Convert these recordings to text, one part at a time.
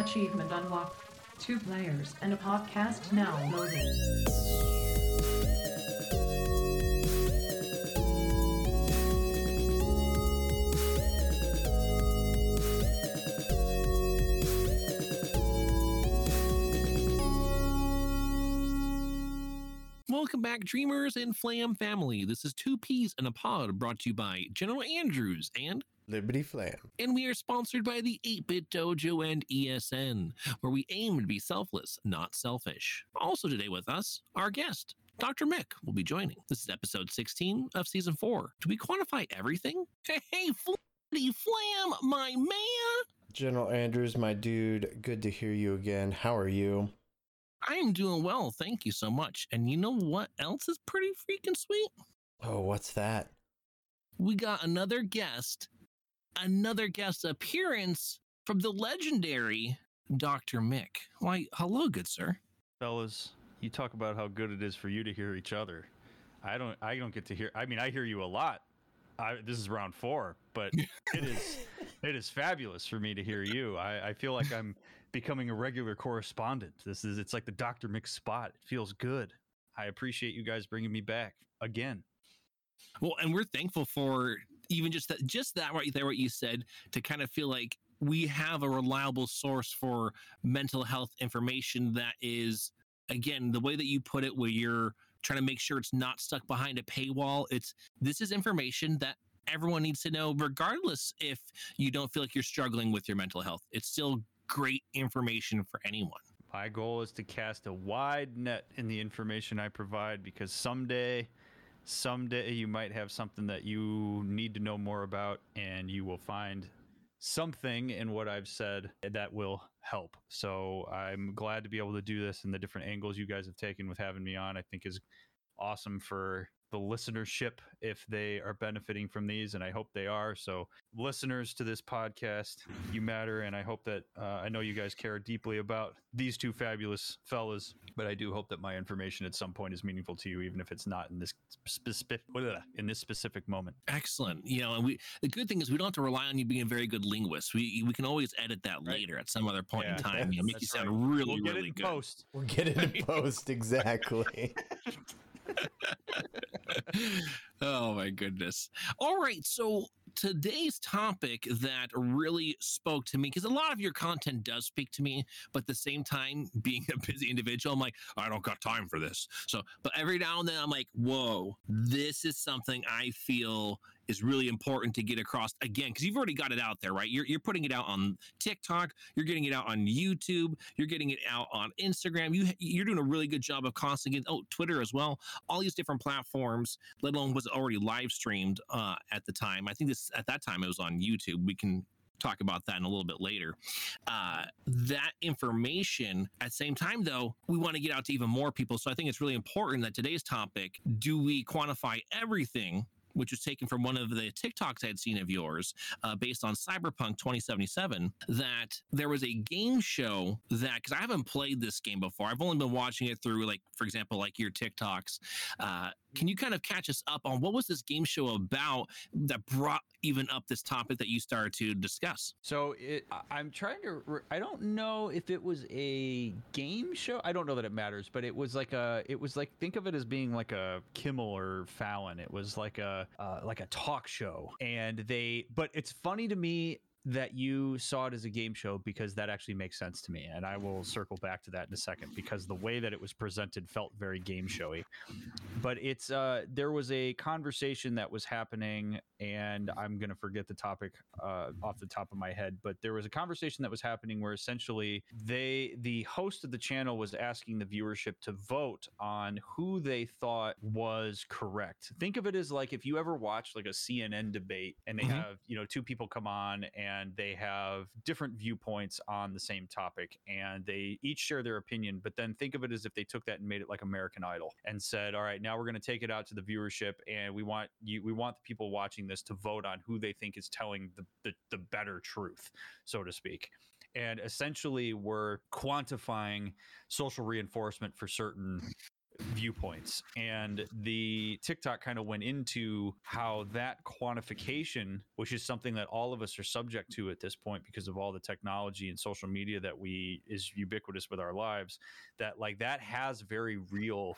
Achievement unlocked. Two players and a podcast now loading. Welcome back, dreamers and Flam family. This is Two Peas in a Pod brought to you by General Andrews and Liberty Flam. and we are sponsored by the 8-Bit Dojo and ESN, where we aim to be selfless, not selfish. Also today with us, our guest, Dr. Mick, will be joining. This is episode 16 of season 4. Do we quantify everything? Hey, hey Flippity Flam, my man! General Andrews, my dude, good to hear you again. How are you? I am doing well, thank you so much. And you know what else is pretty freaking sweet? Oh, what's that? we got another guest, another guest appearance from the legendary Dr. Mick. Why, hello, good sir. fellas you talk about how good it is for you to hear each other i don't i don't get to hear i mean i hear you a lot I, this is round four but it is it is fabulous for me to hear you I, I feel like i'm becoming a regular correspondent this is it's like the dr mick's spot it feels good i appreciate you guys bringing me back again Well, and we're thankful for even just that, just that right there, what you said, to kind of feel like we have a reliable source for mental health information that is, again, the way that you put it, where you're trying to make sure it's not stuck behind a paywall. It's this is information that everyone needs to know, regardless if you don't feel like you're struggling with your mental health. It's still great information for anyone. my goal is to cast a wide net in the information i provide because someday someday you might have something that you need to know more about and you will find something in what I've said that will help. So I'm glad to be able to do this and the different angles you guys have taken with having me on. I think is awesome for the listenership if they are benefiting from these and I hope they are. So listeners to this podcast, you matter and I hope that uh, I know you guys care deeply about these two fabulous fellas, but I do hope that my information at some point is meaningful to you even if it's not in this specific in this specific moment. Excellent. You know, and we the good thing is we don't have to rely on you being a very good linguist. We we can always edit that Right. later at some other point in time. You know, make you sound right. really, we'll get really it in good. post. We'll get it in post, exactly. Oh my goodness. All right, so today's topic that really spoke to me because a lot of your content does speak to me, but at the same time, being a busy individual, I'm like, I don't got time for this. So, but every now and then, I'm like, whoa, this is something I feel is really important to get across again because you've already got it out there, right? You're you're putting it out on TikTok, you're getting it out on YouTube, you're getting it out on Instagram. You you're doing a really good job of constantly getting oh Twitter as well all these different platforms, let alone was already live streamed uh, at the time. I think this at that time it was on YouTube. We can talk about that in a little bit later. Uh, that information at the same time, though, we want to get out to even more people. So I think it's really important that today's topic do we quantify everything? Which was taken from one of the TikToks I had seen of yours, uh, based on Cyberpunk 2077. That there was a game show that because I haven't played this game before, I've only been watching it through, like for example, like your TikToks. Uh, can you kind of catch us up on what was this game show about that brought even up this topic that you started to discuss? So it, I'm trying to. I don't know if it was a game show. I don't know that it matters, but it was like a. It was like think of it as being like a Kimmel or Fallon. It was like a uh, like a talk show, and they. But it's funny to me that you saw it as a game show because that actually makes sense to me, and I will circle back to that in a second because the way that it was presented felt very game showy. But it's uh, there was a conversation that was happening, and I'm gonna forget the topic uh, off the top of my head, but there was a conversation that was happening where essentially they, the host of the channel, was asking the viewership to vote on who they thought was correct. Think of it as like if you ever watch like a CNN debate and they Mhm. have you know two people come on and they have different viewpoints on the same topic and they each share their opinion, but then think of it as if they took that and made it like American Idol and said, "All right, now we're going to take it out to the viewership and we want you we want the people watching this to vote on who they think is telling the the, the better truth, so to speak." And essentially, we're quantifying social reinforcement for certain viewpoints. And the TikTok kind of went into how that quantification, which is something that all of us are subject to at this point because of all the technology and social media that we is ubiquitous with our lives, that like that has very real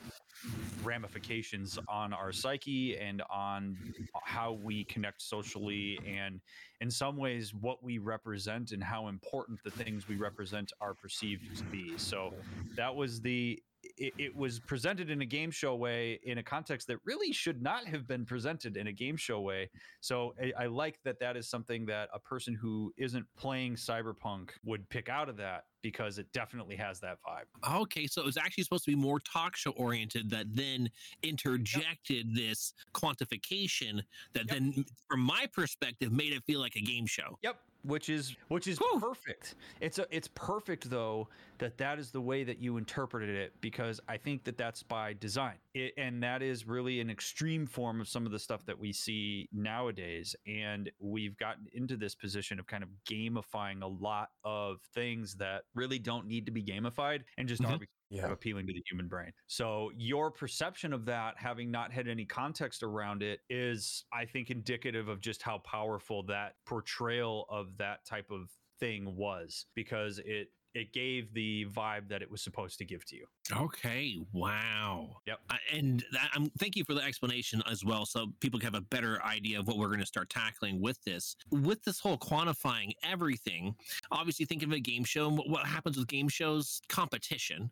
ramifications on our psyche and on how we connect socially and in some ways what we represent and how important the things we represent are perceived to be so that was the it, it, was presented in a game show way in a context that really should not have been presented in a game show way. So I, I, like that that is something that a person who isn't playing Cyberpunk would pick out of that because it definitely has that vibe. Okay, so it was actually supposed to be more talk show oriented that then interjected yep. this quantification that yep. then, from my perspective, made it feel like a game show. Yep, which is which is Whew. perfect. It's a it's perfect though that that is the way that you interpreted it because I think that that's by design. It, and that is really an extreme form of some of the stuff that we see nowadays and we've gotten into this position of kind of gamifying a lot of things that really don't need to be gamified and just mm-hmm. Yeah. appealing to the human brain. So your perception of that, having not had any context around it, is I think indicative of just how powerful that portrayal of that type of thing was because it it gave the vibe that it was supposed to give to you. Okay. Wow. Yep. Uh, and that, um, thank you for the explanation as well, so people can have a better idea of what we're going to start tackling with this. With this whole quantifying everything, obviously, think of a game show. What happens with game shows? Competition.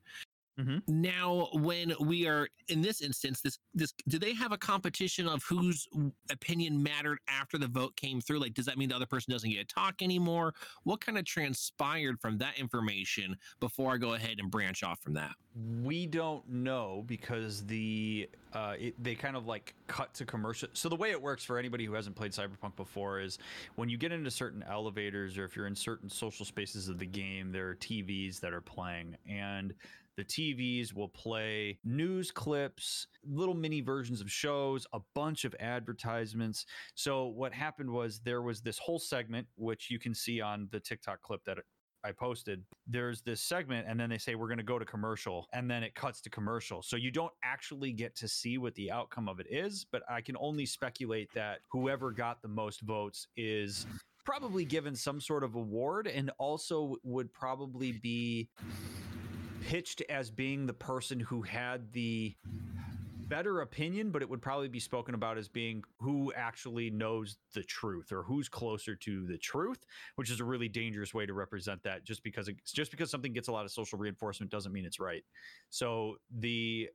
Mm-hmm. Now, when we are in this instance, this this do they have a competition of whose opinion mattered after the vote came through? Like, does that mean the other person doesn't get to talk anymore? What kind of transpired from that information before I go ahead and branch off from that? We don't know because the uh, it, they kind of like cut to commercial. So the way it works for anybody who hasn't played Cyberpunk before is when you get into certain elevators or if you're in certain social spaces of the game, there are TVs that are playing and the TVs will play news clips, little mini versions of shows, a bunch of advertisements. So, what happened was there was this whole segment, which you can see on the TikTok clip that I posted, there's this segment, and then they say, We're going to go to commercial, and then it cuts to commercial. So you don't actually get to see what the outcome of it is, but I can only speculate that whoever got the most votes is probably given some sort of award and also would probably be pitched as being the person who had the better opinion, but it would probably be spoken about as being who actually knows the truth or who's closer to the truth, which is a really dangerous way to represent that. Just because it's just because something gets a lot of social reinforcement doesn't mean it's right. So the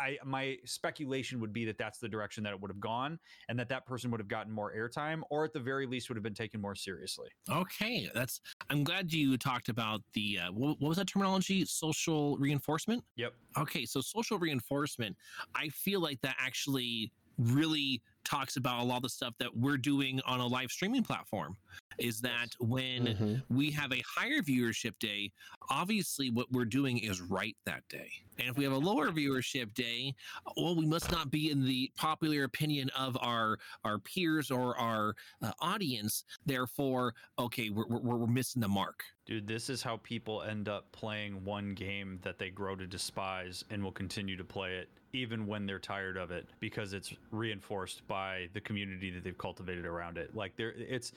I my speculation would be that that's the direction that it would have gone, and that that person would have gotten more airtime, or at the very least would have been taken more seriously. Okay, that's. I'm glad you talked about the uh, what, what was that terminology? Social reinforcement. Yep. Okay, so social reinforcement. I feel like that actually really talks about a lot of the stuff that we're doing on a live streaming platform is that when mm-hmm. we have a higher viewership day obviously what we're doing is right that day. And if we have a lower viewership day well we must not be in the popular opinion of our our peers or our uh, audience. Therefore okay we're, we're, we're missing the mark. Dude, this is how people end up playing one game that they grow to despise and will continue to play it even when they're tired of it because it's reinforced by the community that they've cultivated around it. Like there it's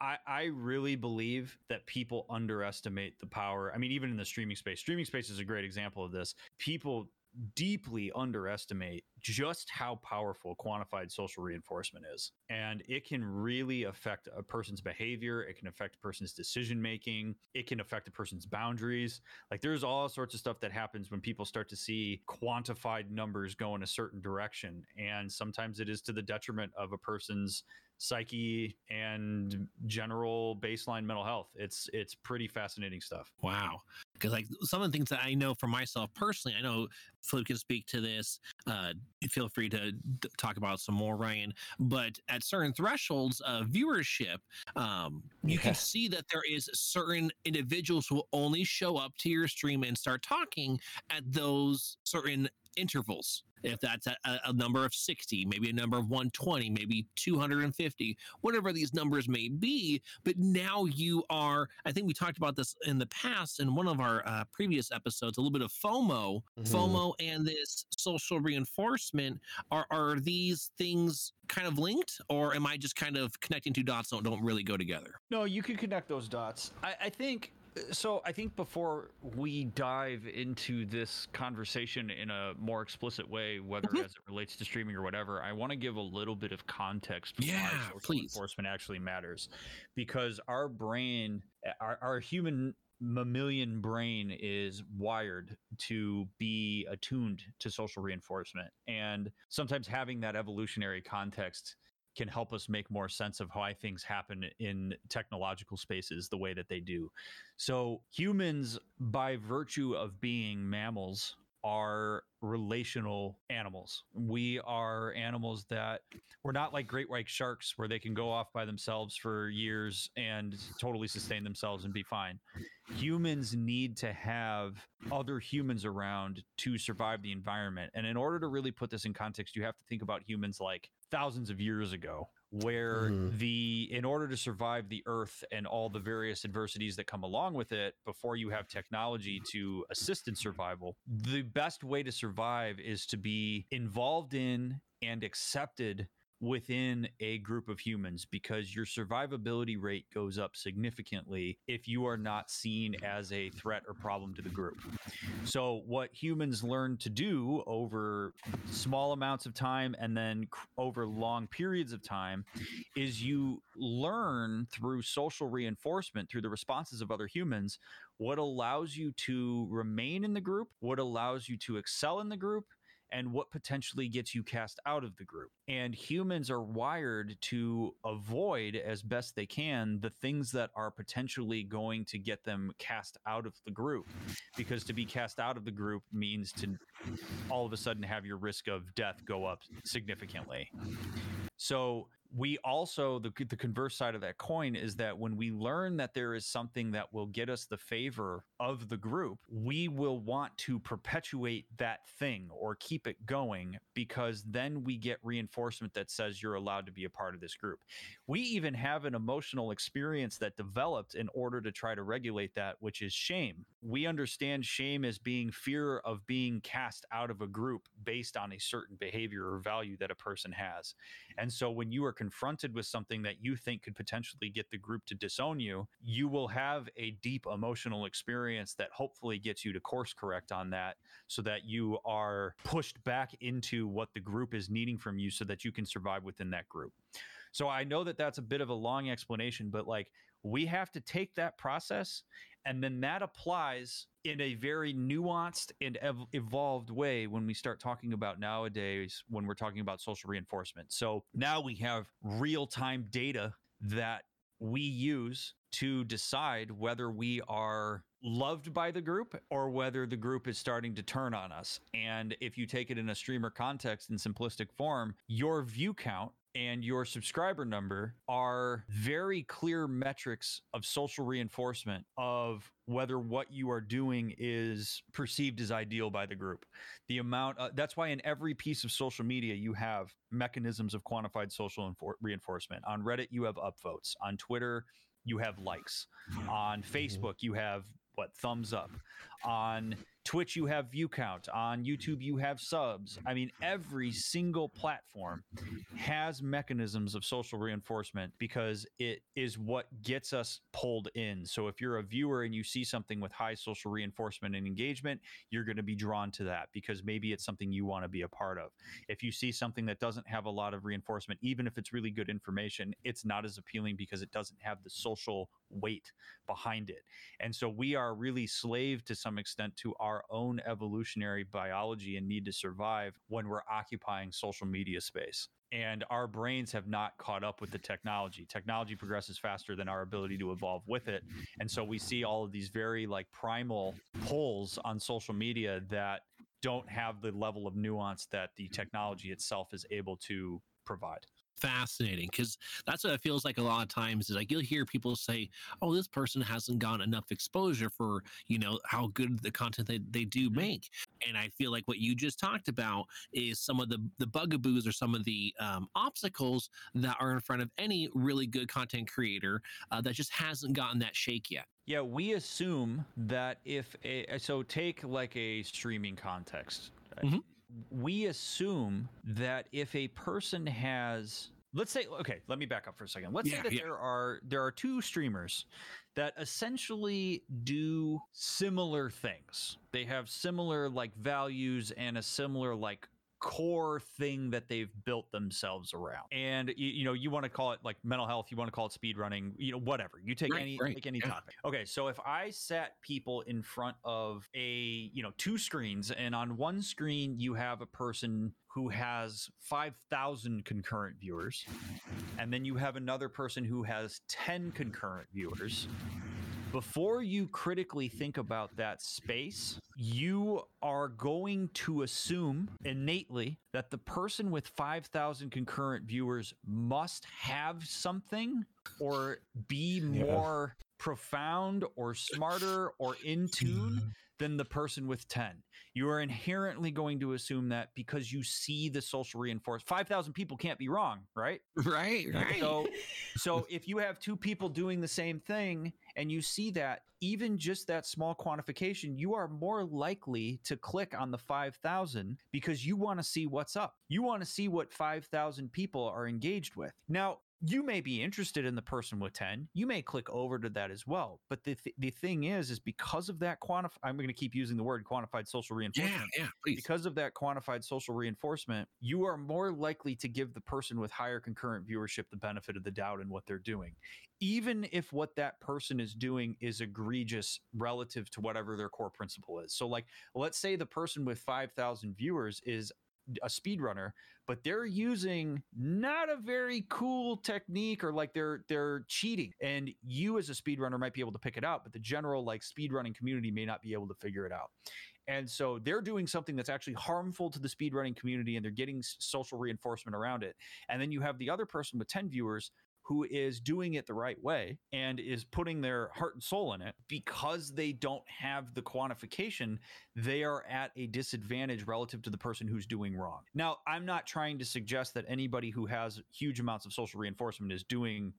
I, I really believe that people underestimate the power. I mean, even in the streaming space, streaming space is a great example of this. People deeply underestimate just how powerful quantified social reinforcement is. And it can really affect a person's behavior. It can affect a person's decision making. It can affect a person's boundaries. Like there's all sorts of stuff that happens when people start to see quantified numbers go in a certain direction. And sometimes it is to the detriment of a person's psyche and general baseline mental health. It's it's pretty fascinating stuff. Wow. Because like some of the things that I know for myself personally, I know Flip can speak to this. Uh, feel free to d- talk about some more, Ryan. But at certain thresholds of viewership, um, you yeah. can see that there is certain individuals who will only show up to your stream and start talking at those certain intervals if that's a, a number of 60 maybe a number of 120 maybe 250 whatever these numbers may be but now you are i think we talked about this in the past in one of our uh, previous episodes a little bit of fomo Mhm. fomo and this social reinforcement are are these things kind of linked or am i just kind of connecting two dots that don't really go together No, you can connect those dots. I, I think so. I think before we dive into this conversation in a more explicit way, whether Mhm. as it relates to streaming or whatever, I want to give a little bit of context Yeah, why social please. enforcement actually matters, because our brain, our, our human mammalian brain is wired to be attuned to social reinforcement and sometimes having that evolutionary context can help us make more sense of why things happen in technological spaces the way that they do. So, humans, by virtue of being mammals, are relational animals. We are animals that we're not like great white sharks where they can go off by themselves for years and totally sustain themselves and be fine. Humans need to have other humans around to survive the environment. And in order to really put this in context, you have to think about humans like thousands of years ago where Mhm. the in order to survive the earth and all the various adversities that come along with it before you have technology to assist in survival the best way to survive is to be involved in and accepted within a group of humans because your survivability rate goes up significantly if you are not seen as a threat or problem to the group. So, what humans learn to do over small amounts of time and then over long periods of time is you learn through social reinforcement, through the responses of other humans, what allows you to remain in the group, what allows you to excel in the group, and what potentially gets you cast out of the group. And humans are wired to avoid as best they can the things that are potentially going to get them cast out of the group. Because to be cast out of the group means to all of a sudden have your risk of death go up significantly. So we also the the converse side of that coin is that when we learn that there is something that will get us the favor of the group, we will want to perpetuate that thing or keep it going because then we get reinforcement that says you're allowed to be a part of this group. We even have an emotional experience that developed in order to try to regulate that, which is shame. We understand shame as being fear of being cast out of a group based on a certain behavior or value that a person has. And so when you are confronted with something that you think could potentially get the group to disown you, you will have a deep emotional experience that hopefully gets you to course correct on that so that you are pushed back into what the group is needing from you so that you can survive within that group. So I know that that's a bit of a long explanation, but like we have to take that process and then that applies in a very nuanced and ev- evolved way when we start talking about nowadays when we're talking about social reinforcement. So now we have real time data that we use to decide whether we are loved by the group or whether the group is starting to turn on us. And if you take it in a streamer context in simplistic form, your view count and your subscriber number are very clear metrics of social reinforcement of whether what you are doing is perceived as ideal by the group. The amount uh, that's why in every piece of social media you have mechanisms of quantified social infor- reinforcement. On Reddit you have upvotes. On Twitter you have likes. On Facebook you have what thumbs up. On Twitch, you have view count. On YouTube, you have subs. I mean, every single platform has mechanisms of social reinforcement because it is what gets us pulled in. So if you're a viewer and you see something with high social reinforcement and engagement, you're going to be drawn to that because maybe it's something you want to be a part of. If you see something that doesn't have a lot of reinforcement, even if it's really good information, it's not as appealing because it doesn't have the social weight behind it. And so we are really slave to some extent to our own evolutionary biology and need to survive when we're occupying social media space. And our brains have not caught up with the technology. Technology progresses faster than our ability to evolve with it. And so we see all of these very like primal pulls on social media that don't have the level of nuance that the technology itself is able to provide. Fascinating because that's what it feels like a lot of times is like you'll hear people say oh this person hasn't gotten enough exposure for you know how good the content that they do Mm-hmm. make and i feel like what you just talked about is some of the the bugaboos or some of the um, obstacles that are in front of any really good content creator uh, that just hasn't gotten that shake yet Yeah, we assume that if a so take like a streaming context. uh, Mhm. We assume that if a person has let's say okay, let me back up for a second. Let's Yeah, say that yeah. there are there are two streamers that essentially do similar things. They have similar like values and a similar like core thing that they've built themselves around. And you, you know, you want to call it like mental health, you want to call it speed running, you know, whatever. You take Right, any right, take any yeah. topic. Okay, so if I sat people in front of a, you know, two screens and on one screen you have a person who has 5,000 concurrent viewers and then you have another person who has 10 concurrent viewers before you critically think about that space, you are going to assume innately that the person with 5,000 concurrent viewers must have something or be Yeah. more profound or smarter or in tune mm-hmm. than the person with 10. You are inherently going to assume that because you see the social reinforcement. 5,000 people can't be wrong, right? right right So, so if you have two people doing the same thing and you see that, even just that small quantification, you are more likely to click on the 5,000 because you want to see what's up. You want to see what 5,000 people are engaged with. Now, you may be interested in the person with 10 you may click over to that as well but the, th- the thing is is because of that quantified i'm going to keep using the word quantified social reinforcement. yeah yeah please. Because of that quantified social reinforcement, you are more likely to give the person with higher concurrent viewership the benefit of the doubt in what they're doing, even if what that person is doing is egregious relative to whatever their core principle is. So, like, let's say the person with 5,000 viewers is a speedrunner but they're using not a very cool technique or like they're they're cheating. And you as a speedrunner might be able to pick it out but the general like speedrunning community may not be able to figure it out. And so they're doing something that's actually harmful to the speedrunning community and they're getting social reinforcement around it. And then you have the other person with 10 viewers who is doing it the right way and is putting their heart and soul in it because they don't have the quantification they are at a disadvantage relative to the person who's doing wrong. Now, I'm not trying to suggest that anybody who has huge amounts of social reinforcement is doing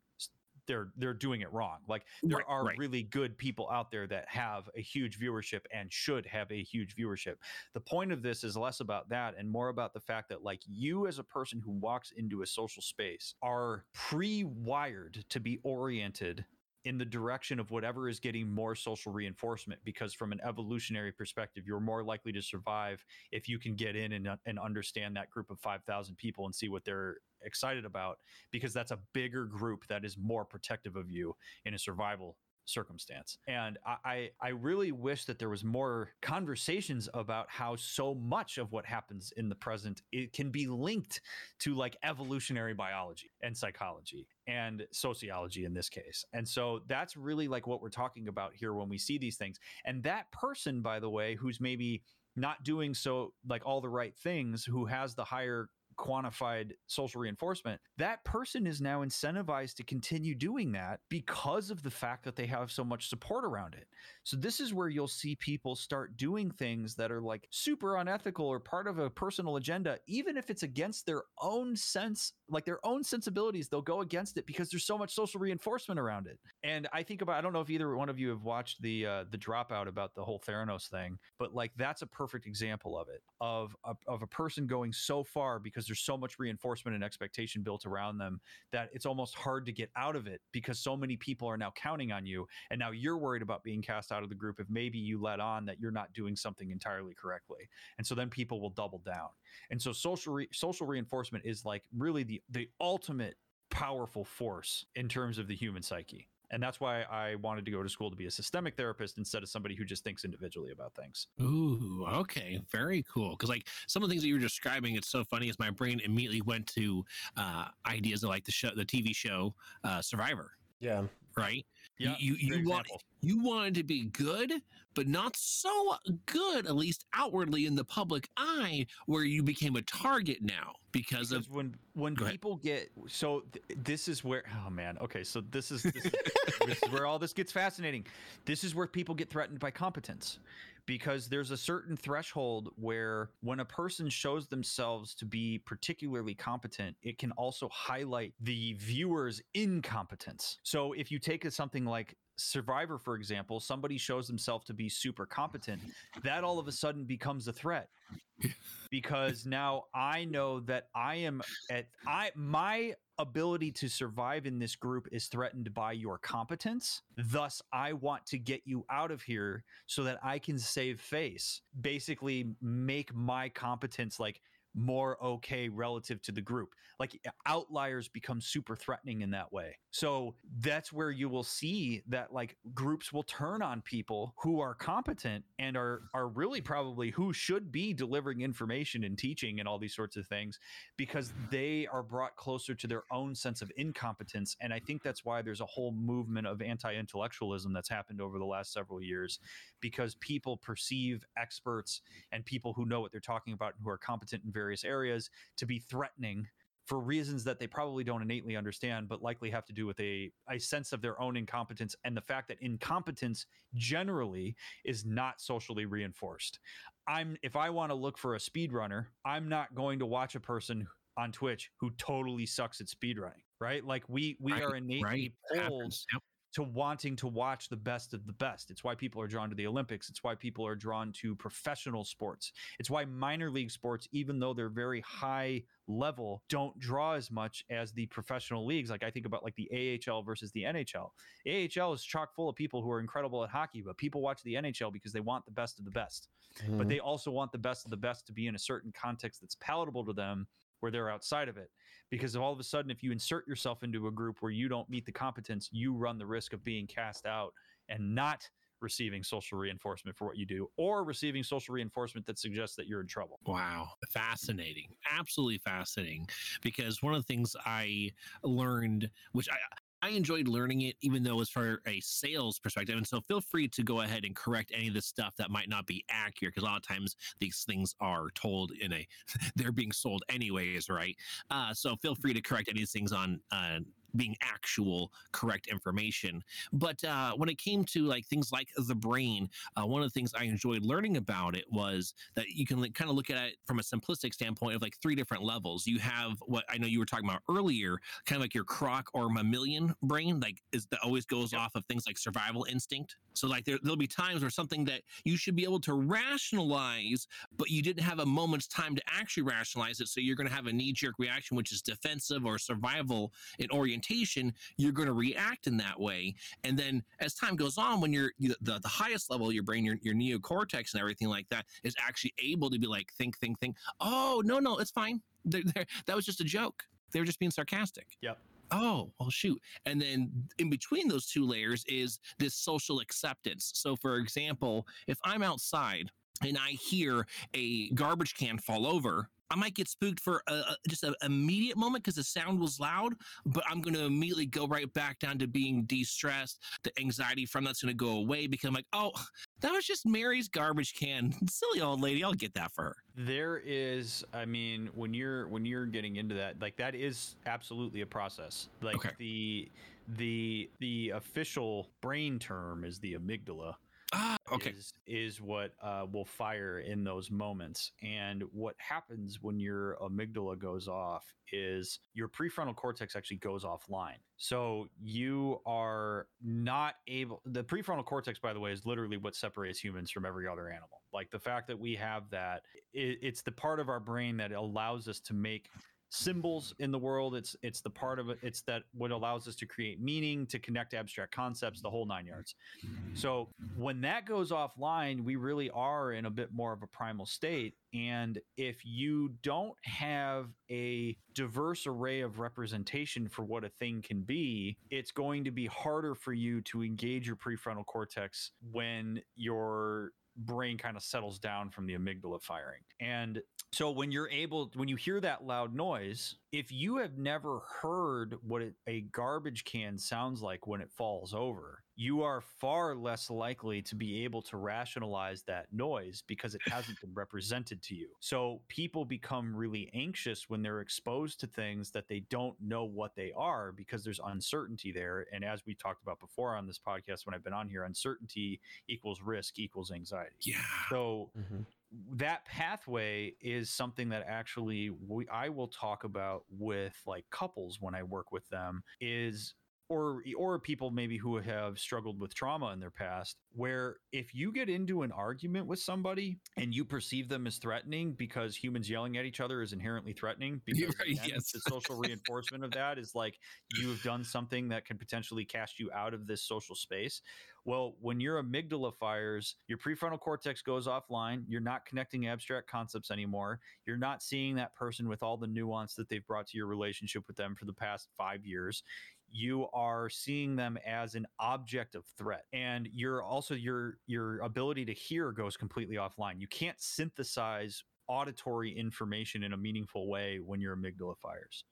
they're they're doing it wrong. Like there Right, are right. really good people out there that have a huge viewership and should have a huge viewership. The point of this is less about that and more about the fact that like you as a person who walks into a social space are pre-wired to be oriented in the direction of whatever is getting more social reinforcement because from an evolutionary perspective you're more likely to survive if you can get in and, uh, and understand that group of 5000 people and see what they're excited about because that's a bigger group that is more protective of you in a survival circumstance and I, I really wish that there was more conversations about how so much of what happens in the present it can be linked to like evolutionary biology and psychology and sociology in this case. And so that's really like what we're talking about here when we see these things. And that person, by the way, who's maybe not doing so like all the right things, who has the higher quantified social reinforcement, that person is now incentivized to continue doing that because of the fact that they have so much support around it. So this is where you'll see people start doing things that are like super unethical or part of a personal agenda, even if it's against their own sense, like their own sensibilities, they'll go against it because there's so much social reinforcement around it. And I think about I don't know if either one of you have watched the uh, the dropout about the whole Theranos thing, but like that's a perfect example of it of a, of a person going so far because there's so much reinforcement and expectation built around them that it's almost hard to get out of it because so many people are now counting on you. And now you're worried about being cast out of the group if maybe you let on that you're not doing something entirely correctly. And so then people will double down. And so social re- social reinforcement is like really the the ultimate powerful force in terms of the human psyche and that's why I wanted to go to school to be a systemic therapist instead of somebody who just thinks individually about things. Ooh, okay, very cool. Because like some of the things that you were describing, it's so funny. Is my brain immediately went to uh, ideas of like the show, the TV show uh, Survivor, Yeah. right? Yeah, you you, you want you wanted to be good, but not so good, at least outwardly in the public eye, where you became a target now because, because of when when people get so th- this is where oh man okay so this is this, is this is where all this gets fascinating. This is where people get threatened by competence because there's a certain threshold where when a person shows themselves to be particularly competent it can also highlight the viewer's incompetence. So if you take something like survivor for example somebody shows themselves to be super competent that all of a sudden becomes a threat. Because now I know that I am at I my ability to survive in this group is threatened by your competence. Mm-hmm. Thus, I want to get you out of here so that I can save face. Basically, make my competence like more okay relative to the group. Like outliers become super threatening in that way. So that's where you will see that like groups will turn on people who are competent and are are really probably who should be delivering information and teaching and all these sorts of things because they are brought closer to their own sense of incompetence and I think that's why there's a whole movement of anti-intellectualism that's happened over the last several years because people perceive experts and people who know what they're talking about and who are competent in various areas to be threatening for reasons that they probably don't innately understand, but likely have to do with a, a sense of their own incompetence and the fact that incompetence generally is not socially reinforced. I'm if I want to look for a speedrunner, I'm not going to watch a person on Twitch who totally sucks at speedrunning, right? Like we we Right, are innately right pulled. Yep. To wanting to watch the best of the best. It's why people are drawn to the Olympics. It's why people are drawn to professional sports. It's why minor league sports, even though they're very high level, don't draw as much as the professional leagues. Like I think about like the AHL versus the NHL. AHL is chock full of people who are incredible at hockey, but people watch the NHL because they want the best of the best. But Mhm. they also want the best of the best to be in a certain context that's palatable to them where they're outside of it because all of a sudden if you insert yourself into a group where you don't meet the competence you run the risk of being cast out and not receiving social reinforcement for what you do or receiving social reinforcement that suggests that you're in trouble Wow, fascinating. Absolutely fascinating. Because one of the things I learned, which I I enjoyed learning it, even though it's for a sales perspective. And so feel free to go ahead and correct any of the stuff that might not be accurate, because a lot of times these things are told in a they're being sold anyways, right? Uh, so feel free to correct any of these things on uh, being actual correct information. But uh, when it came to like things like the brain, uh, one of the things I enjoyed learning about it was that you can like, kind of look at it from a simplistic standpoint of like three different levels. You have what I know you were talking about earlier, kind of like your croc or mammalian brain, like is that always goes off of things like survival instinct. So like there, there'll be times where something that you should be able to rationalize, but you didn't have a moment's time to actually rationalize it. So you're going to have a knee jerk reaction, which is defensive or survival in orientation. You're going to react in that way. And then as time goes on, when you're you- the, the highest level of your brain, your, your neocortex and everything like that is actually able to be like, think, think, think. Oh, no, no, it's fine. They're, they're, that was just a joke. They were just being sarcastic. Yep. Oh, well, shoot. And then in between those two layers is this social acceptance. So, for example, if I'm outside and I hear a garbage can fall over, I might get spooked for a, a, just an immediate moment because the sound was loud, but I'm going to immediately go right back down to being de-stressed. The anxiety from that's going to go away because I'm like, oh, that was just Mary's garbage can. Silly old lady. I'll get that for her. there is i mean when you're when you're getting into that like that is absolutely a process like Okay. the the the official brain term is the amygdala Ah, okay. is is what uh, will fire in those moments. And what happens when your amygdala goes off is your prefrontal cortex actually goes offline. So you are not able. The prefrontal cortex, by the way, is literally what separates humans from every other animal. Like the fact that we have that, it, it's the part of our brain that allows us to make symbols in the world it's it's the part of it it's that what allows us to create meaning to connect abstract concepts the whole nine yards so when that goes offline, we really are in a bit more of a primal state. And if you don't have a diverse array of representation for what a thing can be, it's going to be harder for you to engage your prefrontal cortex when your brain kind of settles down from the amygdala firing. And so when you're able, when you hear that loud noise, if you have never heard what it, a garbage can sounds like when it falls over, you are far less likely to be able to rationalize that noise because it hasn't been represented to you. So people become really anxious when they're exposed to things that they don't know what they are because there's uncertainty there. And as we talked about before on this podcast, when I've been on here, uncertainty equals risk equals anxiety. Yeah. So Mhm. that pathway is something that actually we, I will talk about with like couples when I work with them is or or people maybe who have struggled with trauma in their past where if you get into an argument with somebody and you perceive them as threatening because humans yelling at each other is inherently threatening because right, again, yes. the social reinforcement of that is like you have done something that can potentially cast you out of this social space well, when your amygdala fires, your prefrontal cortex goes offline. You're not connecting abstract concepts anymore. You're not seeing that person with all the nuance that they've brought to your relationship with them for the past five years. You are seeing them as an object of threat, and you're also your your ability to hear goes completely offline. You can't synthesize auditory information in a meaningful way when your amygdala fires.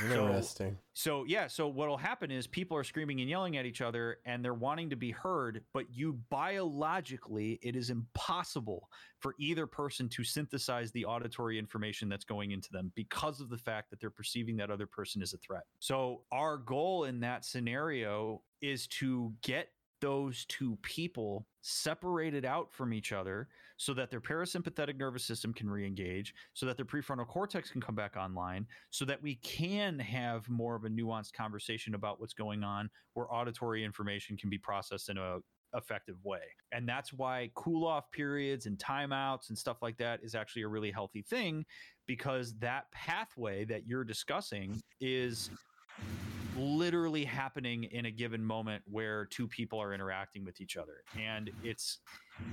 Interesting. So yeah, so what'll happen is people are screaming and yelling at each other and they're wanting to be heard, but you biologically it is impossible for either person to synthesize the auditory information that's going into them because of the fact that they're perceiving that other person as a threat. So our goal in that scenario is to get those two people separated out from each other so that their parasympathetic nervous system can re-engage so that their prefrontal cortex can come back online so that we can have more of a nuanced conversation about what's going on where auditory information can be processed in a effective way. And that's why cool off periods and timeouts and stuff like that is actually a really healthy thing because that pathway that you're discussing is literally happening in a given moment where two people are interacting with each other. And it's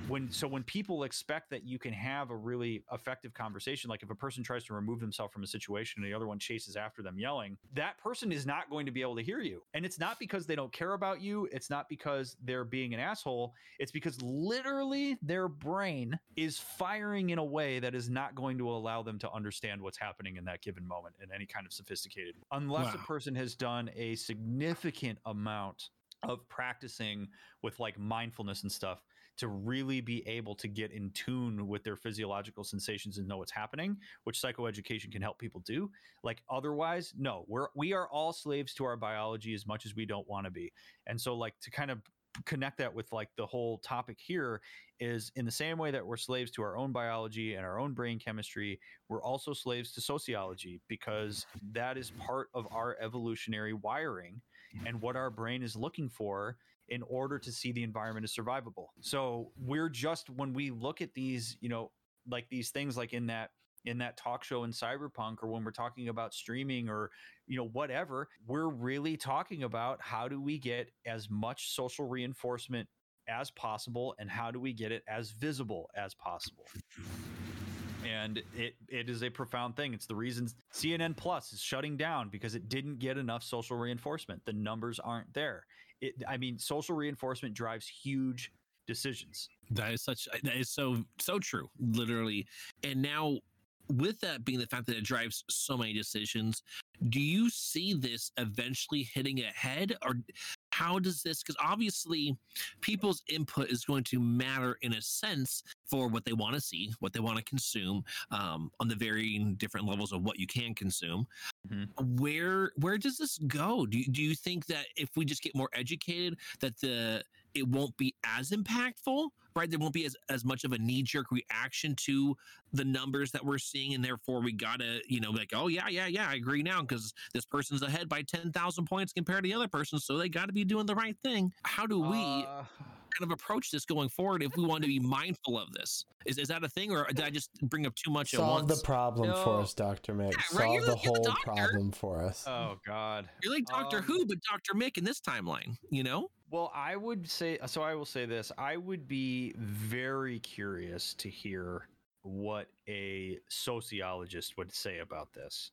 when so when people expect that you can have a really effective conversation like if a person tries to remove themselves from a situation and the other one chases after them yelling that person is not going to be able to hear you. And it's not because they don't care about you. It's not because they're being an asshole. It's because literally their brain is firing in a way that is not going to allow them to understand what's happening in that given moment in any kind of sophisticated unless a person has done a significant amount of practicing with like mindfulness and stuff to really be able to get in tune with their physiological sensations and know what's happening which psychoeducation can help people do. Like otherwise no we're we are all slaves to our biology as much as we don't want to be. And so like to kind of connect that with like the whole topic here is in the same way that we're slaves to our own biology and our own brain chemistry we're also slaves to sociology because that is part of our evolutionary wiring and what our brain is looking for in order to see the environment as survivable. So we're just when we look at these, you know, like these things like in that in that talk show in cyberpunk or when we're talking about streaming or you know whatever we're really talking about how do we get as much social reinforcement as possible and how do we get it as visible as possible. And it it is a profound thing. It's the reason cnn plus is shutting down because it didn't get enough social reinforcement. The numbers aren't there it i mean social reinforcement drives huge decisions That is such that is so so true, literally. And now with that being the fact that it drives so many decisions, do you see this eventually hitting a head or how does this because obviously people's input is going to matter in a sense for what they want to see what they want to consume um, on the varying different levels of what you can consume. Mhm. where where does this go? Do you, do you think that if we just get more educated that the it won't be as impactful right there won't be as, as much of a knee-jerk reaction to the numbers that we're seeing and therefore we gotta you know like oh yeah yeah yeah i agree now because this person's ahead by 10000 points compared to the other person so they got to be doing the right thing how do we Uh, kind of approach this going forward if we want to be mindful of this is, is that a thing or did i just bring up too much at Solve once the problem No. for us, Dr. Mick. Yeah, right, Solve you're the the- you're the whole problem for us. oh god you're like dr Um, who but dr mick in this timeline you know Well, I would say so. I will say this: I would be very curious to hear what a sociologist would say about this.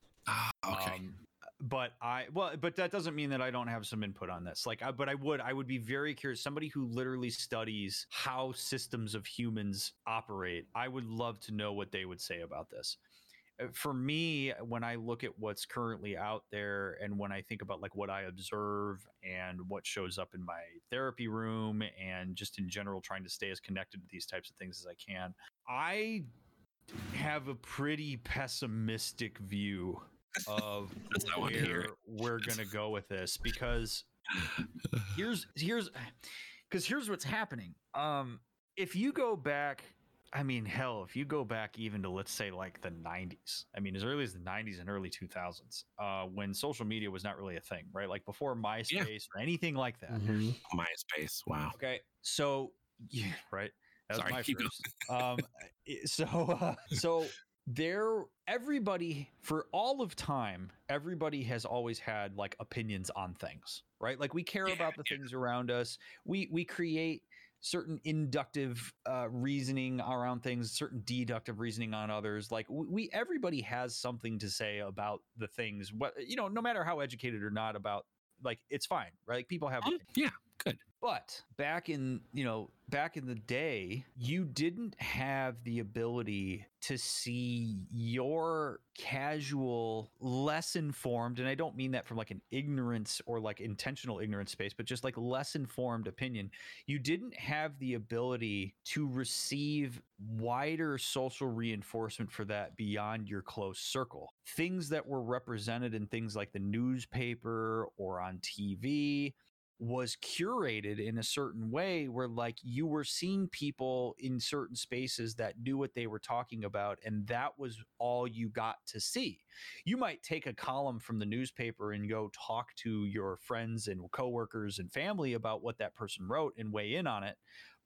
Um, but I well, but that doesn't mean that I don't have some input on this. Like, I, but I would, I would be very curious. Somebody who literally studies how systems of humans operate. I would love to know what they would say about this. Uh, for me, when I look at what's currently out there and when I think about like what I observe and what shows up in my therapy room and just in general trying to stay as connected to these types of things as I can, I have a pretty pessimistic view of That's not what I hear. where we're gonna go with this because here's here's because here's what's happening. Um, if you go back, I mean, hell, if you go back even to let's say like the '90s, I mean, as early as the '90s and early 2000s, uh, when social media was not really a thing, right? Like before MySpace or anything like that. Mhm. MySpace. Wow. Okay, so yeah, right. That was Sorry, my keep going. first. Um, so uh, so there, everybody for all of time, everybody has always had like opinions on things, right? Like we care Yeah, about the things around us. We we create certain inductive uh, reasoning around things, certain deductive reasoning on others. Like we, everybody has something to say about the things. What you know, no matter how educated or not about, like it's fine, right? Like people have Um, yeah. But back in, you know, back in the day, you didn't have the ability to see your casual, less informed, and I don't mean that from like an ignorance or like intentional ignorance space, but just like less informed opinion. You didn't have the ability to receive wider social reinforcement for that beyond your close circle. Things that were represented in things like the newspaper or on TV was curated in a certain way where like you were seeing people in certain spaces that knew what they were talking about and that was all you got to see. You might take a column from the newspaper and go talk to your friends and coworkers and family about what that person wrote and weigh in on it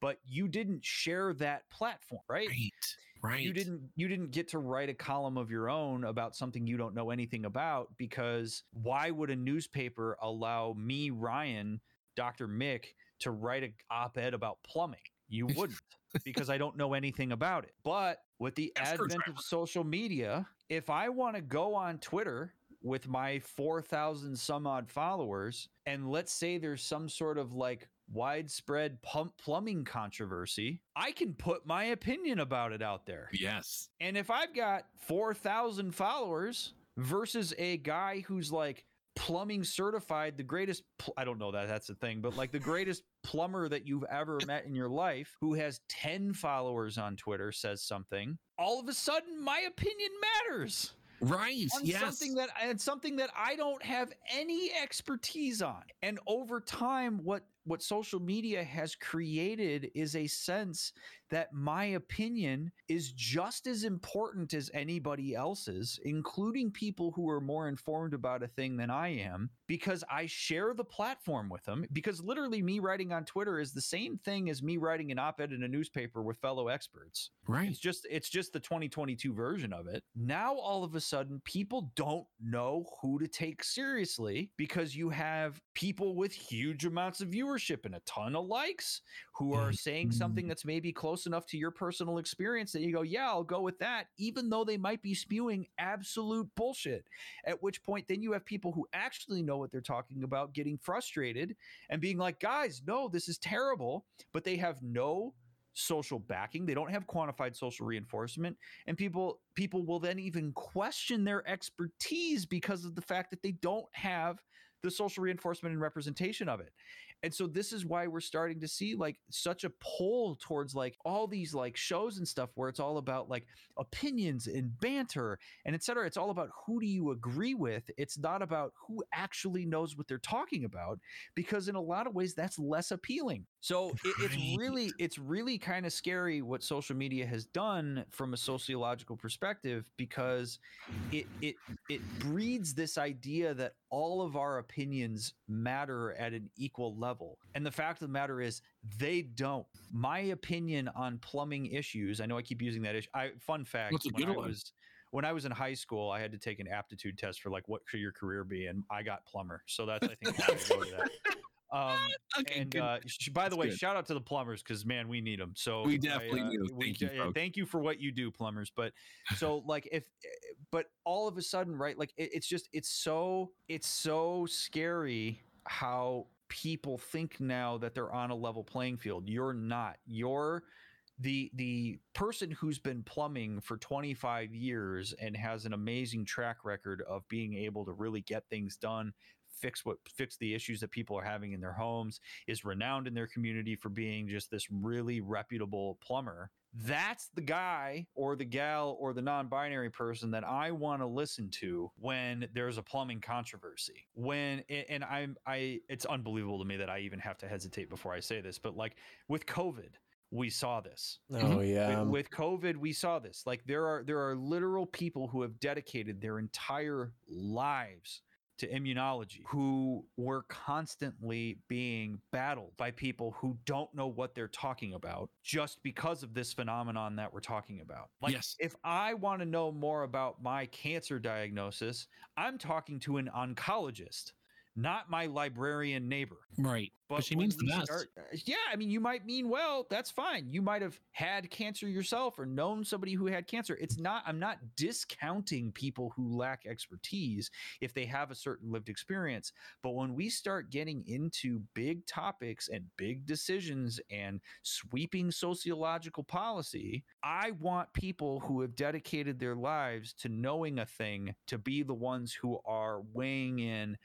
but you didn't share that platform right Right. Right. you didn't you didn't get to write a column of your own about something you don't know anything about because why would a newspaper allow me Ryan Dr. Mick to write an op-ed about plumbing you wouldn't because I don't know anything about it but with the A advent of social media if I want to go on Twitter with my 4000 some odd followers and let's say there's some sort of like widespread pump plumbing controversy I can put my opinion about it out there Yes. and if I've got 4,000 followers versus a guy who's like plumbing certified, the greatest, pl- I don't know that that's a thing, but like the greatest plumber that you've ever met in your life, who has 10 followers on Twitter, says something, all of a sudden my opinion matters Right. on yes. something that and something that I don't have any expertise on. And over time, what what social media has created is a sense that my opinion is just as important as anybody else's, including people who are more informed about a thing than I am, because I share the platform with them. Because literally, me writing on Twitter is the same thing as me writing an op ed in a newspaper with fellow experts. right. It's just it's just the 2022 version of it. Now all of a sudden people don't know who to take seriously because you have people with huge amounts of viewership and a ton of likes who are mm, saying something mm. that's maybe close enough to your personal experience that you go, "Yeah, I'll go with that," even though they might be spewing absolute bullshit. At which point then you have people who actually know what they're talking about getting frustrated and being like, "Guys, no, this is terrible," but they have no social backing. They don't have quantified social reinforcement. And people people will then even question their expertise because of the fact that they don't have the social reinforcement and representation of it and so this is why we're starting to see like such a pull towards like all these like shows and stuff where it's all about like opinions and banter and etc. It's all about who do you agree with. It's not about who actually knows what they're talking about because in a lot of ways that's less appealing. So it, it's really it's really kind of scary what social media has done from a sociological perspective because it it it breeds this idea that all of our opinions matter at an equal level. And the fact of the matter is they don't. My opinion on plumbing issues, I know I keep using that issue. I fun fact That's a when good I one. was when I was in high school, I had to take an aptitude test for like what should your career be, and I got plumber. So that's I think why I go to that. Um, Okay. and good. uh, by the way, good. shout out to the plumbers because man, we need them. So We I, definitely uh, do. we- Thank you, uh, thank you for what you do, plumbers. But so like if, but all of a sudden, right? Like it, it's just it's so it's so scary how people think now that they're on a level playing field. You're not. You're the the person who's been plumbing for 25 years and has an amazing track record of being able to really get things done fix what fix the issues that people are having in their homes is renowned in their community for being just this really reputable plumber that's the guy or the gal or the non-binary person that I want to listen to when there's a plumbing controversy. When and I'm I it's unbelievable to me that I even have to hesitate before I say this, but like with COVID, we saw this. Oh mm-hmm. yeah. With, with COVID, we saw this. Like there are there are literal people who have dedicated their entire lives to immunology who were constantly being battled by people who don't know what they're talking about just because of this phenomenon that we're talking about. Like Yes. if I want to know more about my cancer diagnosis, I'm talking to an oncologist, not my librarian neighbor. Right. But, she means the best. start- yeah, I mean, you might mean well. That's fine. You might have had cancer yourself or known somebody who had cancer. It's not. I'm not discounting people who lack expertise if they have a certain lived experience. But when we start getting into big topics and big decisions and sweeping sociological policy, I want people who have dedicated their lives to knowing a thing to be the ones who are weighing in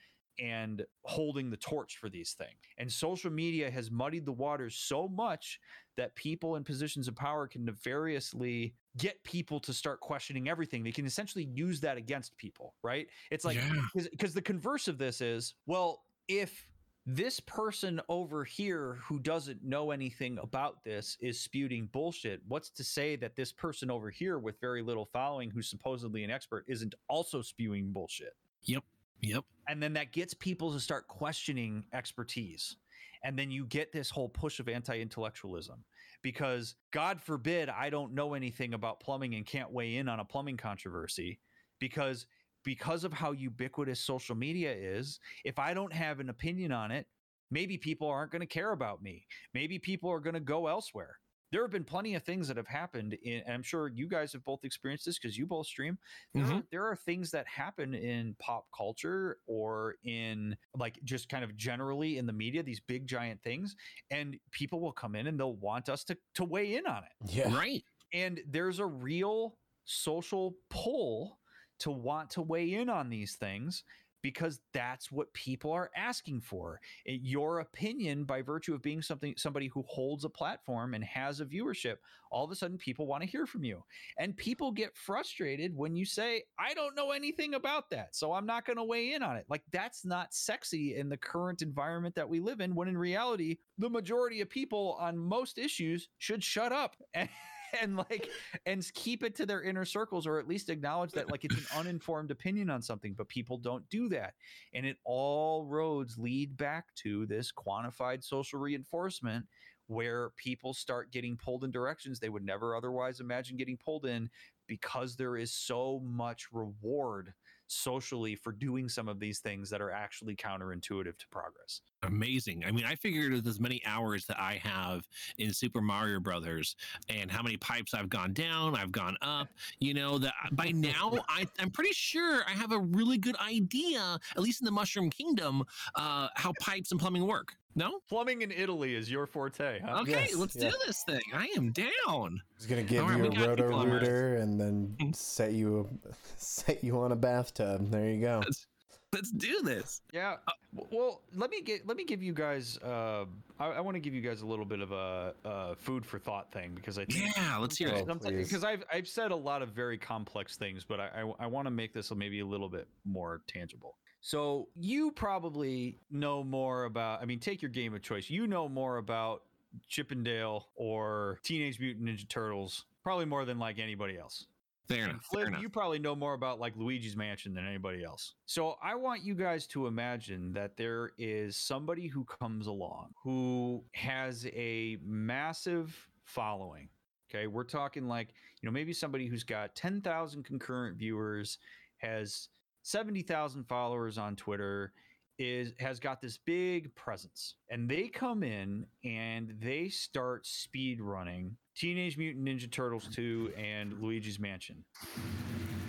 and holding the torch for these things. And social media has muddied the waters so much that people in positions of power can nefariously get people to start questioning everything. They can essentially use that against people, right? It's like Yeah. because the converse of this is, well, if this person over here who doesn't know anything about this is spewing bullshit. What's to say that this person over here with very little following, who's supposedly an expert, isn't also spewing bullshit? Yep. Yep. and then that gets people to start questioning expertise. And then you get this whole push of anti-intellectualism because god forbid i don't know anything about plumbing and can't weigh in on a plumbing controversy because because of how ubiquitous social media is if i don't have an opinion on it maybe people aren't going to care about me. Maybe people are going to go elsewhere there have been plenty of things that have happened in and i'm sure you guys have both experienced this because you both stream there, mm-hmm. are, there are things that happen in pop culture or in like just kind of generally in the media these big giant things and people will come in and they'll want us to to weigh in on it Yeah. Right. and there's a real social pull to want to weigh in on these things because that's what people are asking for. Eh, your opinion by virtue of being something somebody who holds a platform and has a viewership all of a sudden people want to hear from you. And people get frustrated when you say i don't know anything about that so i'm not going to weigh in on it. Like that's not sexy in the current environment that we live in when in reality the majority of people on most issues should shut up. and, and like and keep it to their inner circles or at least acknowledge that like it's an uninformed opinion on something but people don't do that. And it all roads lead back to this quantified social reinforcement where people start getting pulled in directions they would never otherwise imagine getting pulled in because there is so much reward socially for doing some of these things that are actually counterintuitive to progress. Amazing. I mean, I figured with as many hours that I have in Super Mario Brothers and how many pipes I've gone down, I've gone up, you know, that by now I, I'm pretty sure I have a really good idea, at least in the Mushroom Kingdom, uh, how pipes and plumbing work. No? Plumbing in Italy is your forte, huh? Okay, Yes, let's yeah. do this thing. I am down. He's gonna give All right, you we a got you, roto rooter and then Mhm. set you set you on a bathtub. There you go. Let's, let's do this. Yeah. w- Well, let me get let me give you guys. Uh, I, I want to give you guys a little bit of a, uh food for thought thing because I think Yeah, let's hear it. Oh, please. because I've I've said a lot of very complex things, but I I, I want to make this maybe a little bit more tangible. So you probably know more about. I mean, take your game of choice. You know more about Chip 'n Dale or Teenage Mutant Ninja Turtles, probably more than like anybody else. Fair enough. Fair enough. you probably know more about like Luigi's Mansion than anybody else. So I want you guys to imagine that there is somebody who comes along who has a massive following. Okay, we're talking like, you know, maybe somebody who's got 10,000 concurrent viewers, has 70,000 followers on Twitter, is has got this big presence. And they come in and they start speed running Teenage Mutant Ninja Turtles 2 and Luigi's Mansion.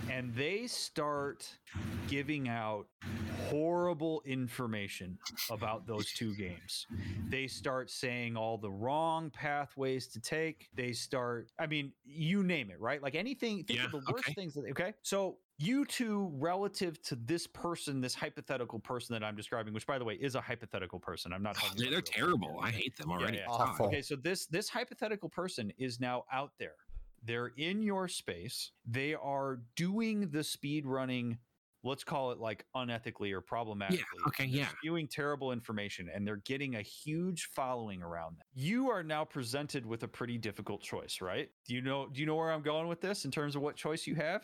and they start giving out horrible information about those two games. They start saying all the wrong pathways to take. They start, I mean, you name it, right? Like anything, think of the worst okay. things that, okay? So, you two, relative to this person, this hypothetical person that I'm describing, which by the way is a hypothetical person. I'm not ah, talking They- about They're terrible. I hate them already. yeah. God. Awful. Okay, so this this hypothetical person is now out there. They're in your space. They are doing the speed running, let's call it like unethically or problematically. okay, They're yeah. Spewing terrible information and they're getting a huge following around them. You are now presented with a pretty difficult choice, right? Do you know do you know where I'm going with this in terms of what choice you have?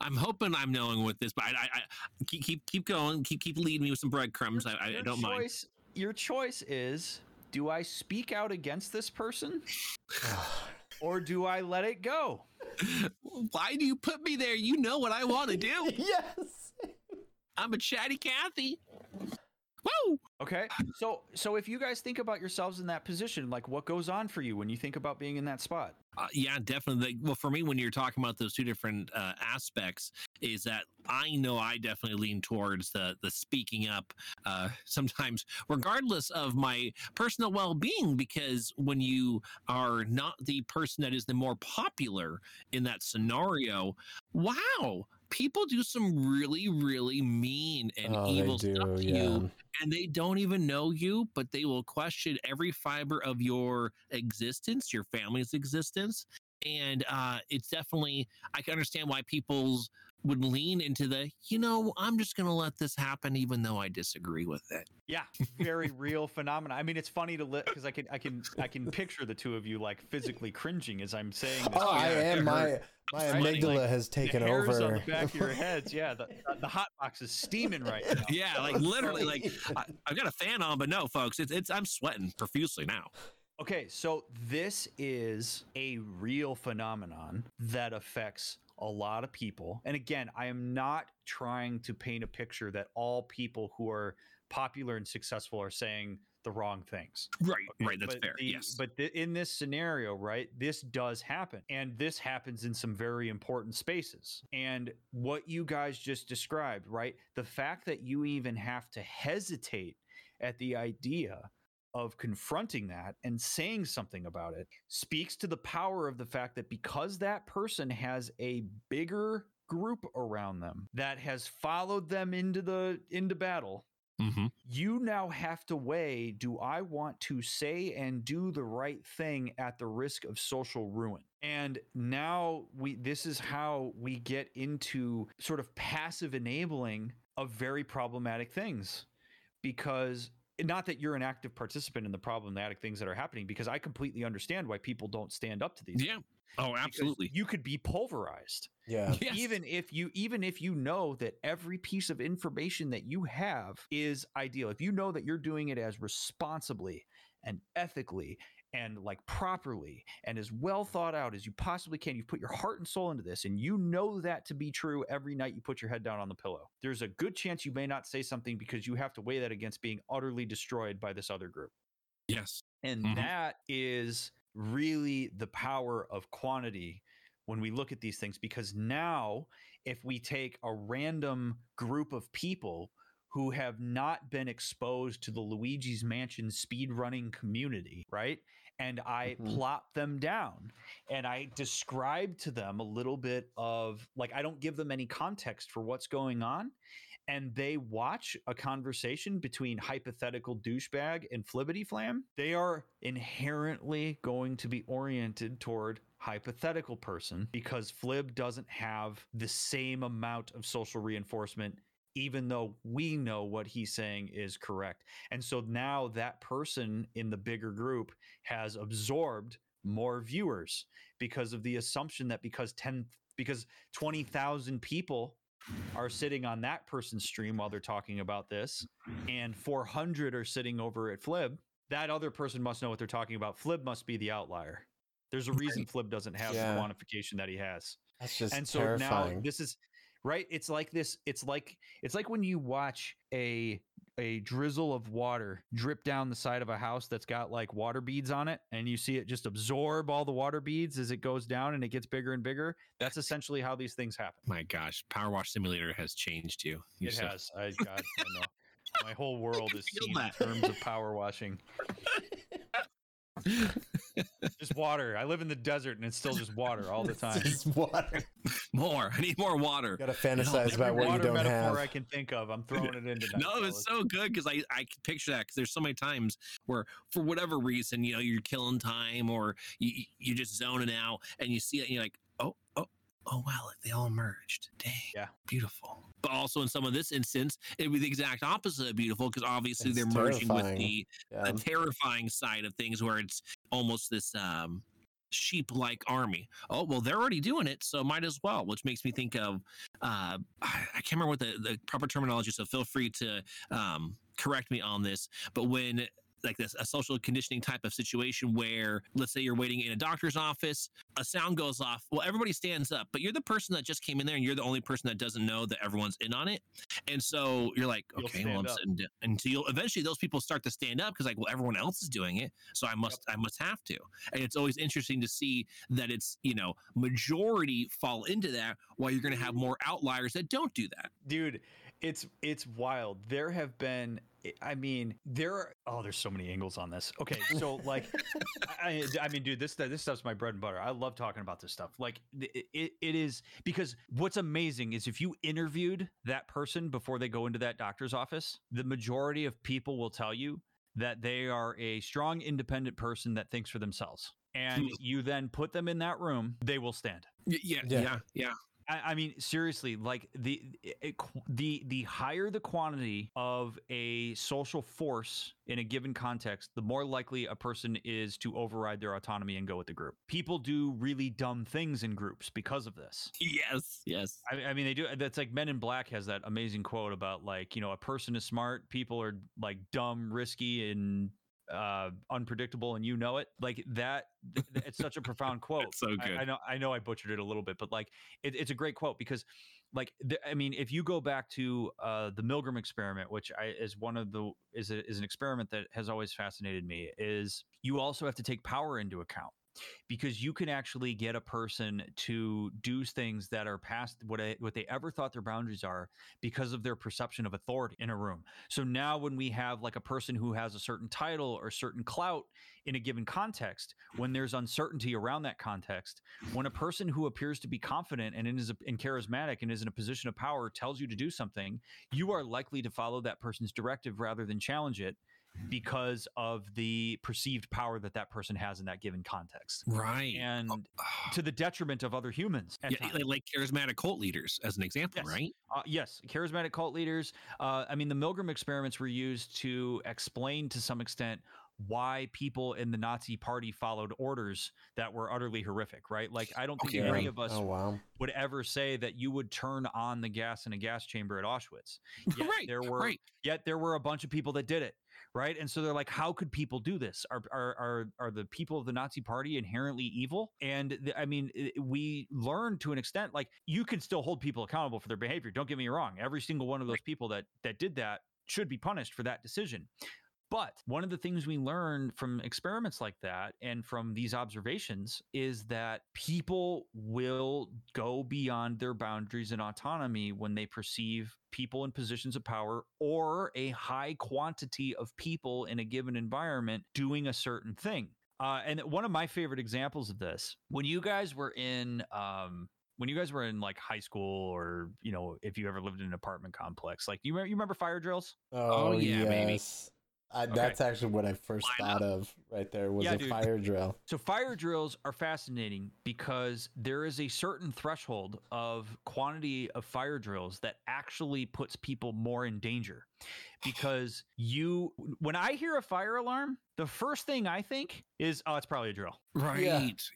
I'm hoping I'm knowing with this, but I, I, I keep keep keep going. Keep keep leading me with some breadcrumbs. I, I, I Your don't mind. choice, Your choice is do I speak out against this person or do I let it go? Why do you put me there? You know what I want to do. yes. I'm a chatty Cathy. Woo! Okay. So so if you guys think about yourselves in that position, like what goes on for you when you think about being in that spot? Uh, yeah, definitely. Well, for me, when you're talking about those two different uh, aspects, is that I know I definitely lean towards the the speaking up. Uh, sometimes, regardless of my personal well being, because when you are not the person that is the more popular in that scenario, wow, people do some really, really mean and oh, evil do. stuff to Yeah. you and they don't even know you, but they will question every fiber of your existence, your family's existence. And uh, it's definitely, I can understand why people's would lean into the, you know, I'm just going to let this happen, even though I disagree with it. Yeah, very real phenomena. I mean, it's funny to look because I can I can I can picture the two of you like physically cringing as I'm saying this. Oh, I am. My my I'm amygdala like, has taken the hairs over. on the back of your heads. Yeah, the, the hot box is steaming right now. Yeah, like literally, like I, I've got a fan on, but no, folks, it's, it's I'm sweating profusely now. Okay, so this is a real phenomenon that affects a lot of people. And again, I am not trying to paint a picture that all people who are popular and successful are saying the wrong things. Right, right. That's but fair. the- yes. But th- in this scenario, right, this does happen. And this happens in some very important spaces. And what you guys just described, right, the fact that you even have to hesitate at the idea of confronting that and saying something about it speaks to the power of the fact that because that person has a bigger group around them that has followed them into the into battle hmm you now have to weigh do I want to say and do the right thing at the risk of social ruin? And now we this is how we get into sort of passive enabling of very problematic things because not that you're an active participant in the problematic things that are happening because I completely understand why people don't stand up to these Yeah. things, Oh, because absolutely. you could be pulverized yeah. Yes. even if you even if you know that every piece of information that you have is ideal if you know that you're doing it as responsibly and ethically and like properly and as well thought out as you possibly can you've put your heart and soul into this and you know that to be true every night you put your head down on the pillow there's a good chance you may not say something because you have to weigh that against being utterly destroyed by this other group yes. and Mhm. that is really the power of quantity when we look at these things. Because now, if we take a random group of people who have not been exposed to the Luigi's Mansion speedrunning community, right? And I Mhm. plop them down and I describe to them a little bit of like, I don't give them any context for what's going on. And they watch a conversation between hypothetical douchebag and flibbity flam. They are inherently going to be oriented toward hypothetical person because flib doesn't have the same amount of social reinforcement even though we know what he's saying is correct. And so now that person in the bigger group has absorbed more viewers because of the assumption that because 10 because 20,000 people are sitting on that person's stream while they're talking about this and 400 are sitting over at Flib, that other person must know what they're talking about. Flib must be the outlier. There's a reason Flib doesn't have Yeah. the quantification that he has That's just and so terrifying. now this is right? It's like this. It's like it's like when you watch a a drizzle of water drip down the side of a house that's got like water beads on it and you see it just absorb all the water beads as it goes down and it gets bigger and bigger that's essentially how these things happen My gosh, Power Wash Simulator has changed you. It has i god i my whole world is seen in terms of power washing just water i live in the desert and it's still just water all the It's time just water. More. I need more water. Gotta fantasize about what you water don't metaphor have. i can think of i'm throwing it into No, it's so good because I, I can picture that because there's so many times where for whatever reason, you know, you're killing time or you, you're just zoning out and you see it and you're like, oh, oh, oh, wow, look, they all merged. Dang. Yeah. Beautiful. But also in some of this instance, it would be the exact opposite of beautiful because obviously It's they're merging with the, Yeah. the terrifying side of things where it's almost this um sheep like army oh well they're already doing it so might as well which makes me think of uh i I can't remember what the, the proper terminology so feel free to um correct me on this but when like this a social conditioning type of situation where let's say you're waiting in a doctor's office a sound goes off. Well everybody stands up but you're the person that just came in there and you're the only person that doesn't know that everyone's in on it. And so you're like okay well i'm up. sitting down and so you'll eventually those people start to stand up because like well everyone else is doing it so i must i must have to. And it's always interesting to see that it's you know majority fall into that while you're going to have mm-hmm. more outliers that don't do that. Dude it's it's wild. There have been i mean there are oh there's so many angles on this. Okay so like I, I mean dude this this stuff's my bread and butter. I love talking about this stuff. Like it, it, it is because what's amazing is if you interviewed that person before they go into that doctor's office the majority of people will tell you that they are a strong independent person that thinks for themselves. And hmm. you then put them in that room they will stand. Yeah Yeah. yeah yeah I, I mean, seriously, like the it, qu- the the higher the quantity of a social force in a given context, the more likely a person is to override their autonomy and go with the group. People do really dumb things in groups because of this. yes yes I, I mean, they do. That's like Men in Black has that amazing quote about like you know a person is smart, people are like dumb, risky, and uh unpredictable and you know it like that th- th- it's such a profound quote so I- good. I, know i know i butchered it a little bit but like it, it's a great quote because like the, i mean if you go back to uh the milgram experiment which i is one of the is a, is an experiment that has always fascinated me is you also have to take power into account because you can actually get a person to do things that are past what I, what they ever thought their boundaries are because of their perception of authority in a room. So now when we have like a person who has a certain title or certain clout in a given context, when there's uncertainty around that context, when a person who appears to be confident and is and charismatic and is in a position of power tells you to do something, you are likely to follow that person's directive rather than challenge it because of the perceived power that that person has in that given context right and Oh, to the detriment of other humans yeah, times. like, like charismatic cult leaders as an example Yes. right Uh, yes, charismatic cult leaders. Uh, I mean, the Milgram experiments were used to explain to some extent why people in the Nazi party followed orders that were utterly horrific, right? Like, I don't think Okay, any right. of us Oh wow. would ever say that you would turn on the gas in a gas chamber at Auschwitz. Yet right there were right yet there were a bunch of people that did it right? And so they're like how could people do this? Are are are, are the people of the nazi party inherently evil? And the, i mean i- we learn to an extent like you can still hold people accountable for their behavior don't get me wrong. Every single one of those people that that did that should be punished for that decision but one of the things we learn from experiments like that and from these observations is that people will go beyond their boundaries and autonomy when they perceive people in positions of power or a high quantity of people in a given environment doing a certain thing. Uh, and one of my favorite examples of this, when you guys were in, um, when you guys were in like high school, or you know, if you ever lived in an apartment complex, like you remember, you remember fire drills? Oh, yeah, baby. yes. Uh, I, That's actually what I first Line thought of right there was Yeah, a dude. fire drill. So fire drills are fascinating because there is a certain threshold of quantity of fire drills that actually puts people more in danger. Because you when I hear a fire alarm, the first thing I think is, oh, it's probably a drill. Right.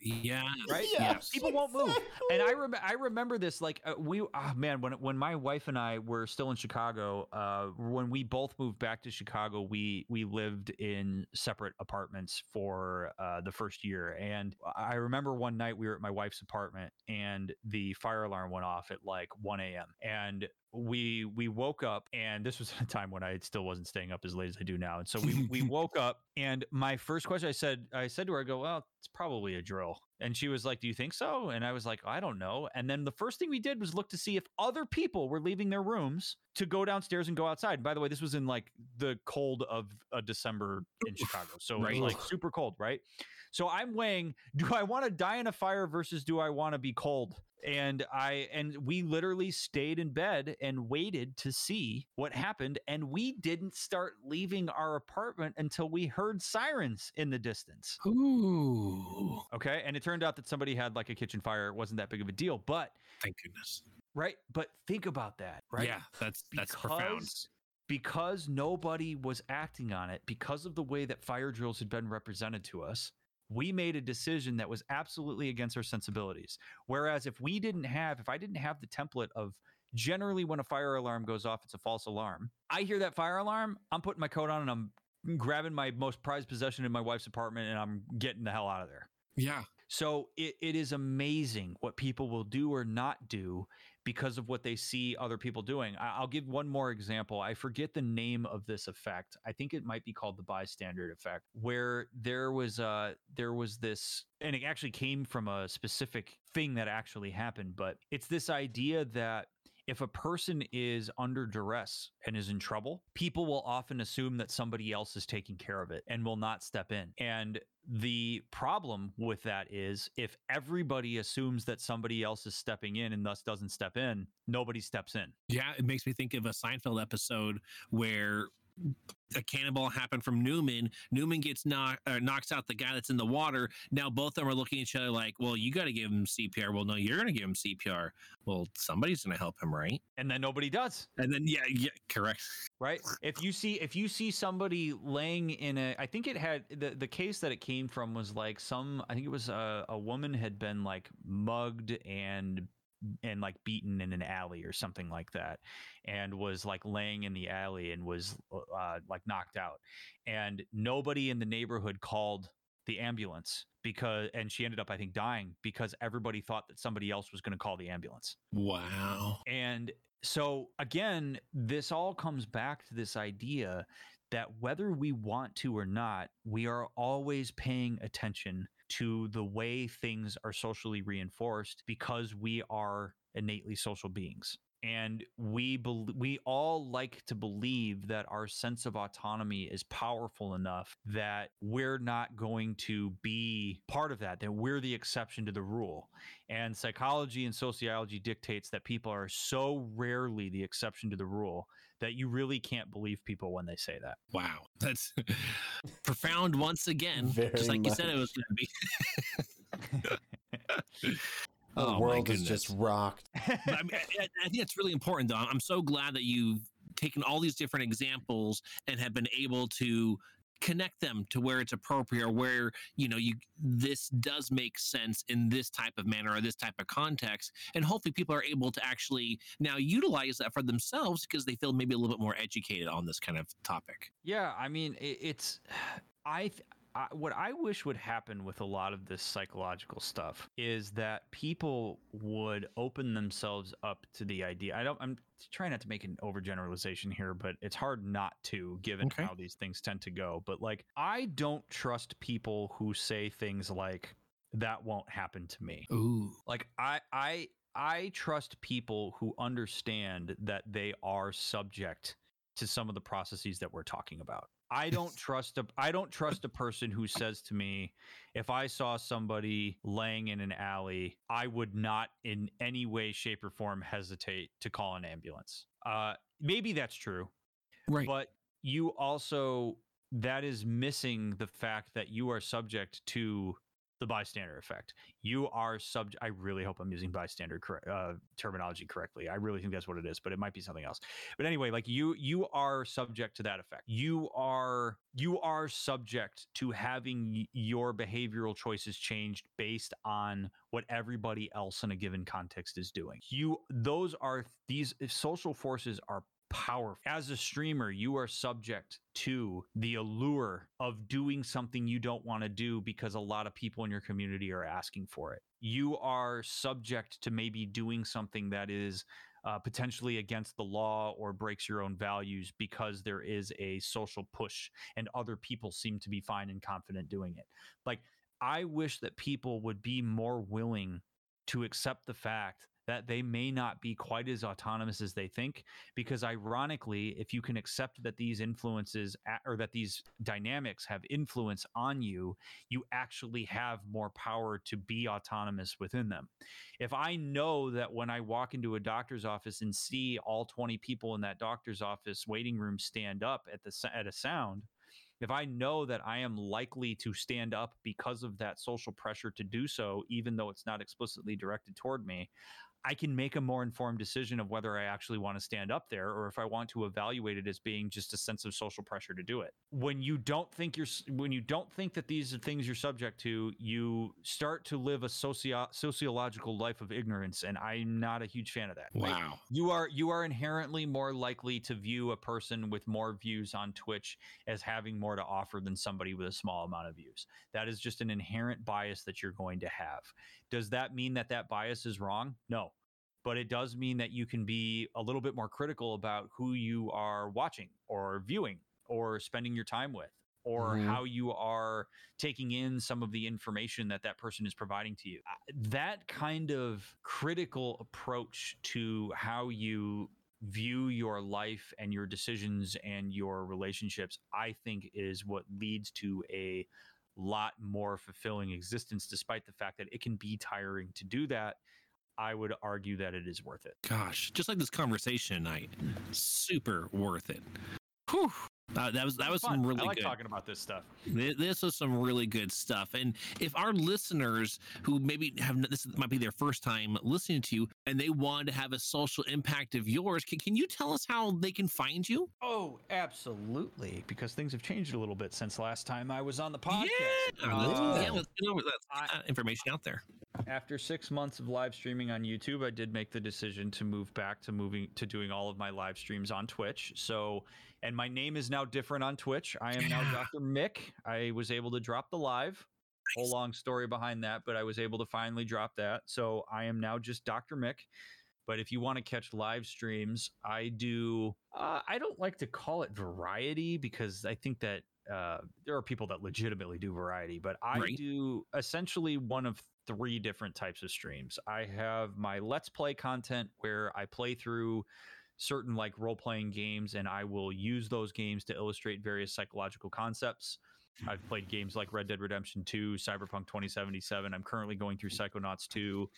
Yeah. Right? Yes. People won't move. And I rem- I remember this like uh, we oh man when when my wife and I were still in Chicago, uh when we both moved back to Chicago, we we lived in separate apartments for uh the first year and I remember one night we were at my wife's apartment and the fire alarm went off at like 1 a.m. and we we woke up and this was a time when I still wasn't staying up as late as I do now. And so we we woke up and my first question I said I said to her I go, "Well, it's probably a drill." And she was like, "Do you think so?" And I was like, "I don't know." And then the first thing we did was look to see if other people were leaving their rooms to go downstairs and go outside. And by the way, this was in like the cold of a December in Chicago. So it was Right. like super cold, right? So I'm weighing, do I want to die in a fire versus do I want to be cold? And I and we literally stayed in bed and waited to see what happened and we didn't start leaving our apartment until we heard sirens in the distance. Ooh. Okay? And it turned out that somebody had like a kitchen fire. It wasn't that big of a deal, but Thank goodness. right? But think about that, right? Yeah. That's that's profound. Because- Because nobody was acting on it, because of the way that fire drills had been represented to us, we made a decision that was absolutely against our sensibilities. Whereas if we didn't have, if I didn't have the template of generally when a fire alarm goes off, it's a false alarm. I hear that fire alarm, I'm putting my coat on and I'm grabbing my most prized possession in my wife's apartment and I'm getting the hell out of there. Yeah. So it, it is amazing what people will do or not do because of what they see other people doing. I, I'll give one more example. I forget the name of this effect. I think it might be called the bystander effect, where there was uh there was this, and it actually came from a specific thing that actually happened. But it's this idea that if a person is under duress and is in trouble, people will often assume that somebody else is taking care of it and will not step in. And the problem with that is if everybody assumes that somebody else is stepping in and thus doesn't step in, nobody steps in. Yeah, it makes me think of a Seinfeld episode where a cannonball happened from Newman. Newman gets knock, uh, knocks out the guy that's in the water. Now both of them are looking at each other like, "Well, you got to give him CPR." Well, no, you're going to give him CPR. Well, somebody's going to help him, right? And then nobody does. And then yeah, yeah, correct. right if you see if you see somebody laying in a i think it had the, the case that it came from was like some i think it was a, a woman had been like mugged and and like beaten in an alley or something like that and was like laying in the alley and was uh, like knocked out and nobody in the neighborhood called the ambulance because and she ended up i think dying because everybody thought that somebody else was going to call the ambulance Wow. and so again, this all comes back to this idea that whether we want to or not, we are always paying attention to the way things are socially reinforced because we are innately social beings. And we bel we all like to believe that our sense of autonomy is powerful enough that we're not going to be part of that, that we're the exception to the rule. And psychology and sociology dictates that people are so rarely the exception to the rule that you really can't believe people when they say that. Wow. That's profound once again. Very just like you said it was going to be. Oh the oh my world is just rocked. I, mean, I, I think it's really important, though. I'm so glad that you've taken all these different examples and have been able to connect them to where it's appropriate or where you know you this does make sense in this type of manner or this type of context. And hopefully people are able to actually now utilize that for themselves because they feel maybe a little bit more educated on this kind of topic. Yeah, I mean, it, it's I, th- I what I wish would happen with a lot of this psychological stuff is that people would open themselves up to the idea. I don't. I'm trying not to make an overgeneralization here, but it's hard not to, given Okay. how these things tend to go. But like, I don't trust people who say things like "that won't happen to me." ooh like i i i trust people who understand that they are subject to some of the processes that we're talking about i don't trust a i don't trust a person who says to me if i saw somebody laying in an alley i would not in any way shape or form hesitate to call an ambulance. Uh maybe that's true right. but you also that is missing the fact that you are subject to the bystander effect. You are subject. I really hope I'm using bystander correct, uh, terminology correctly. I really think that's what it is, but it might be something else. But anyway, like you, you are subject to that effect. You are you are subject to having your behavioral choices changed based on what everybody else in a given context is doing. You those are these social forces are powerful. As a streamer, you are subject to the allure of doing something you don't want to do because a lot of people in your community are asking for it. You are subject to maybe doing something that is uh, potentially against the law or breaks your own values because there is a social push and other people seem to be fine and confident doing it. Like, I wish that people would be more willing to accept the fact that they may not be quite as autonomous as they think. Because ironically, if you can accept that these influences or that these dynamics have influence on you, you actually have more power to be autonomous within them. If I know that when I walk into a doctor's office and see all 20 people in that doctor's office waiting room stand up at the at a sound, if I know that I am likely to stand up because of that social pressure to do so, even though it's not explicitly directed toward me, I can make a more informed decision of whether I actually want to stand up there or if I want to evaluate it as being just a sense of social pressure to do it. When you don't think you're when you don't think that these are things you're subject to, you start to live a socio- sociological life of ignorance and I'm not a huge fan of that. Wow. Like, you are you are inherently more likely to view a person with more views on Twitch as having more to offer than somebody with a small amount of views. That is just an inherent bias that you're going to have. Does that mean that that bias is wrong? No but it does mean that you can be a little bit more critical about who you are watching or viewing or spending your time with or mm-hmm. how you are taking in some of the information that that person is providing to you. That kind of critical approach to how you view your life and your decisions and your relationships, I think is what leads to a lot more fulfilling existence, despite the fact that it can be tiring to do that I would argue that it is worth it. Gosh, just like this conversation tonight, super worth it. Whew. Uh, that was that was some really I like good. talking about this stuff. This was some really good stuff. And if our listeners who maybe have this might be their first time listening to you, and they want to have a social impact of yours, can, can you tell us how they can find you? Oh, absolutely, because things have changed a little bit since last time I was on the podcast. Yeah, uh, yeah let's get over that, that information out there. After six months of live streaming on YouTube, I did make the decision to move back to moving to doing all of my live streams on Twitch. So and my name is now different on Twitch. I am now Dr. Mick. I was able to drop the live. Whole long story behind that, but I was able to finally drop that. So I am now just Dr. Mick. But if you want to catch live streams, I do. Uh, I don't like to call it variety because I think that uh, there are people that legitimately do variety, but I right. do essentially one of three different types of streams. I have my Let's Play content where I play through certain like role playing games, and I will use those games to illustrate various psychological concepts. I've played games like Red Dead Redemption 2, Cyberpunk 2077. I'm currently going through Psychonauts 2,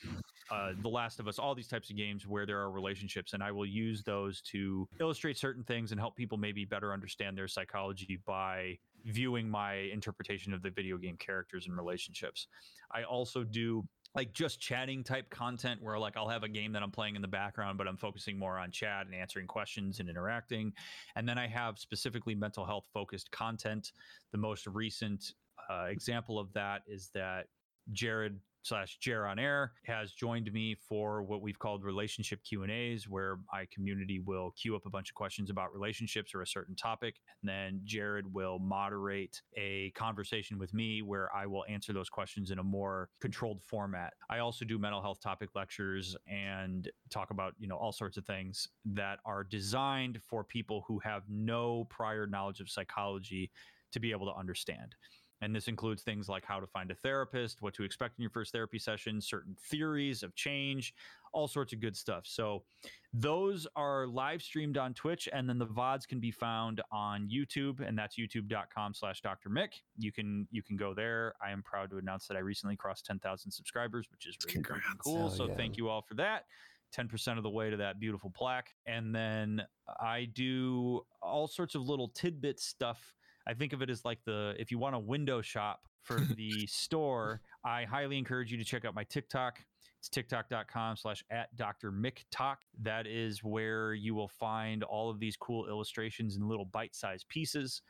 uh, The Last of Us, all these types of games where there are relationships. And I will use those to illustrate certain things and help people maybe better understand their psychology by viewing my interpretation of the video game characters and relationships. I also do like just chatting type content where like I'll have a game that I'm playing in the background, but I'm focusing more on chat and answering questions and interacting. And then I have specifically mental health focused content. The most recent uh, example of that is that Jared slash Jer on Air has joined me for what we've called relationship Q and A's, where my community will queue up a bunch of questions about relationships or a certain topic, and then Jared will moderate a conversation with me where I will answer those questions in a more controlled format. I also do mental health topic lectures and talk about you know all sorts of things that are designed for people who have no prior knowledge of psychology to be able to understand. And this includes things like how to find a therapist, what to expect in your first therapy session, certain theories of change, all sorts of good stuff. So those are live streamed on Twitch, and then the VODs can be found on YouTube, and that's youtube.com slash Dr. Mick. You can you can go there. I am proud to announce that I recently crossed 10,000 subscribers, which is really cool. so yeah. thank you all for that. 10% of the way to that beautiful plaque. And then I do all sorts of little tidbit stuff I think of it as like the if you want a window shop for the store, I highly encourage you to check out my TikTok. It's tiktok.com slash at Dr. Mick Talk. That is where you will find all of these cool illustrations and little bite sized pieces.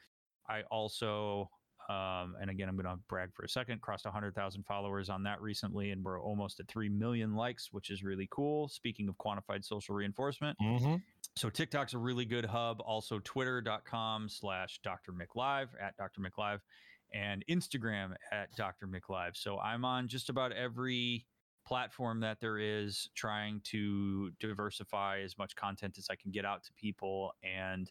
I also, um, and again, I'm going to brag for a second, crossed 100,000 followers on that recently, and we're almost at 3 million likes, which is really cool. Speaking of quantified social reinforcement. Mm-hmm. So TikTok's a really good hub. Also, twitter.com slash Dr. MickLive at Dr. MickLive and Instagram at Dr. MickLive. So I'm on just about every platform that there is trying to diversify as much content as I can get out to people. And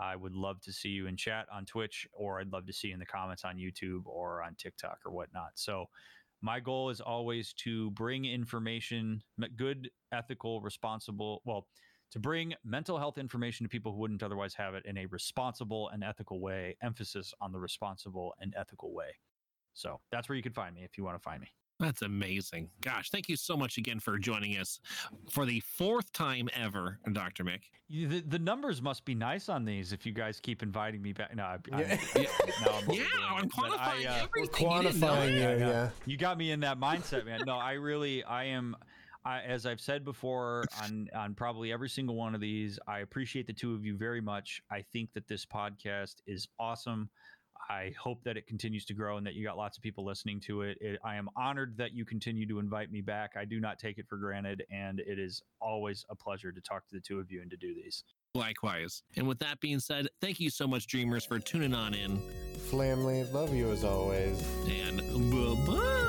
I would love to see you in chat on Twitch, or I'd love to see you in the comments on YouTube or on TikTok or whatnot. So my goal is always to bring information, good, ethical, responsible, well, to bring mental health information to people who wouldn't otherwise have it in a responsible and ethical way, emphasis on the responsible and ethical way. So that's where you can find me if you want to find me. That's amazing. Gosh, thank you so much again for joining us for the fourth time ever, Dr. Mick. You, the, the numbers must be nice on these if you guys keep inviting me back. No, I, I'm, Yeah. yeah, no, I'm Yeah, I'm it, but I, quantifying uh, everything. We're You quantifying that. you, yeah. yeah. you got me in that mindset, man. No, I really, I am. I, as I've said before on on probably every single one of these, I appreciate the two of you very much. I think that this podcast is awesome. I hope that it continues to grow and that you got lots of people listening to it. it. I am honored that you continue to invite me back. I do not take it for granted, and it is always a pleasure to talk to the two of you and to do these. Likewise. And with that being said, thank you so much, Dreamers, for tuning on in. Flamly, love you as always. And bye bye.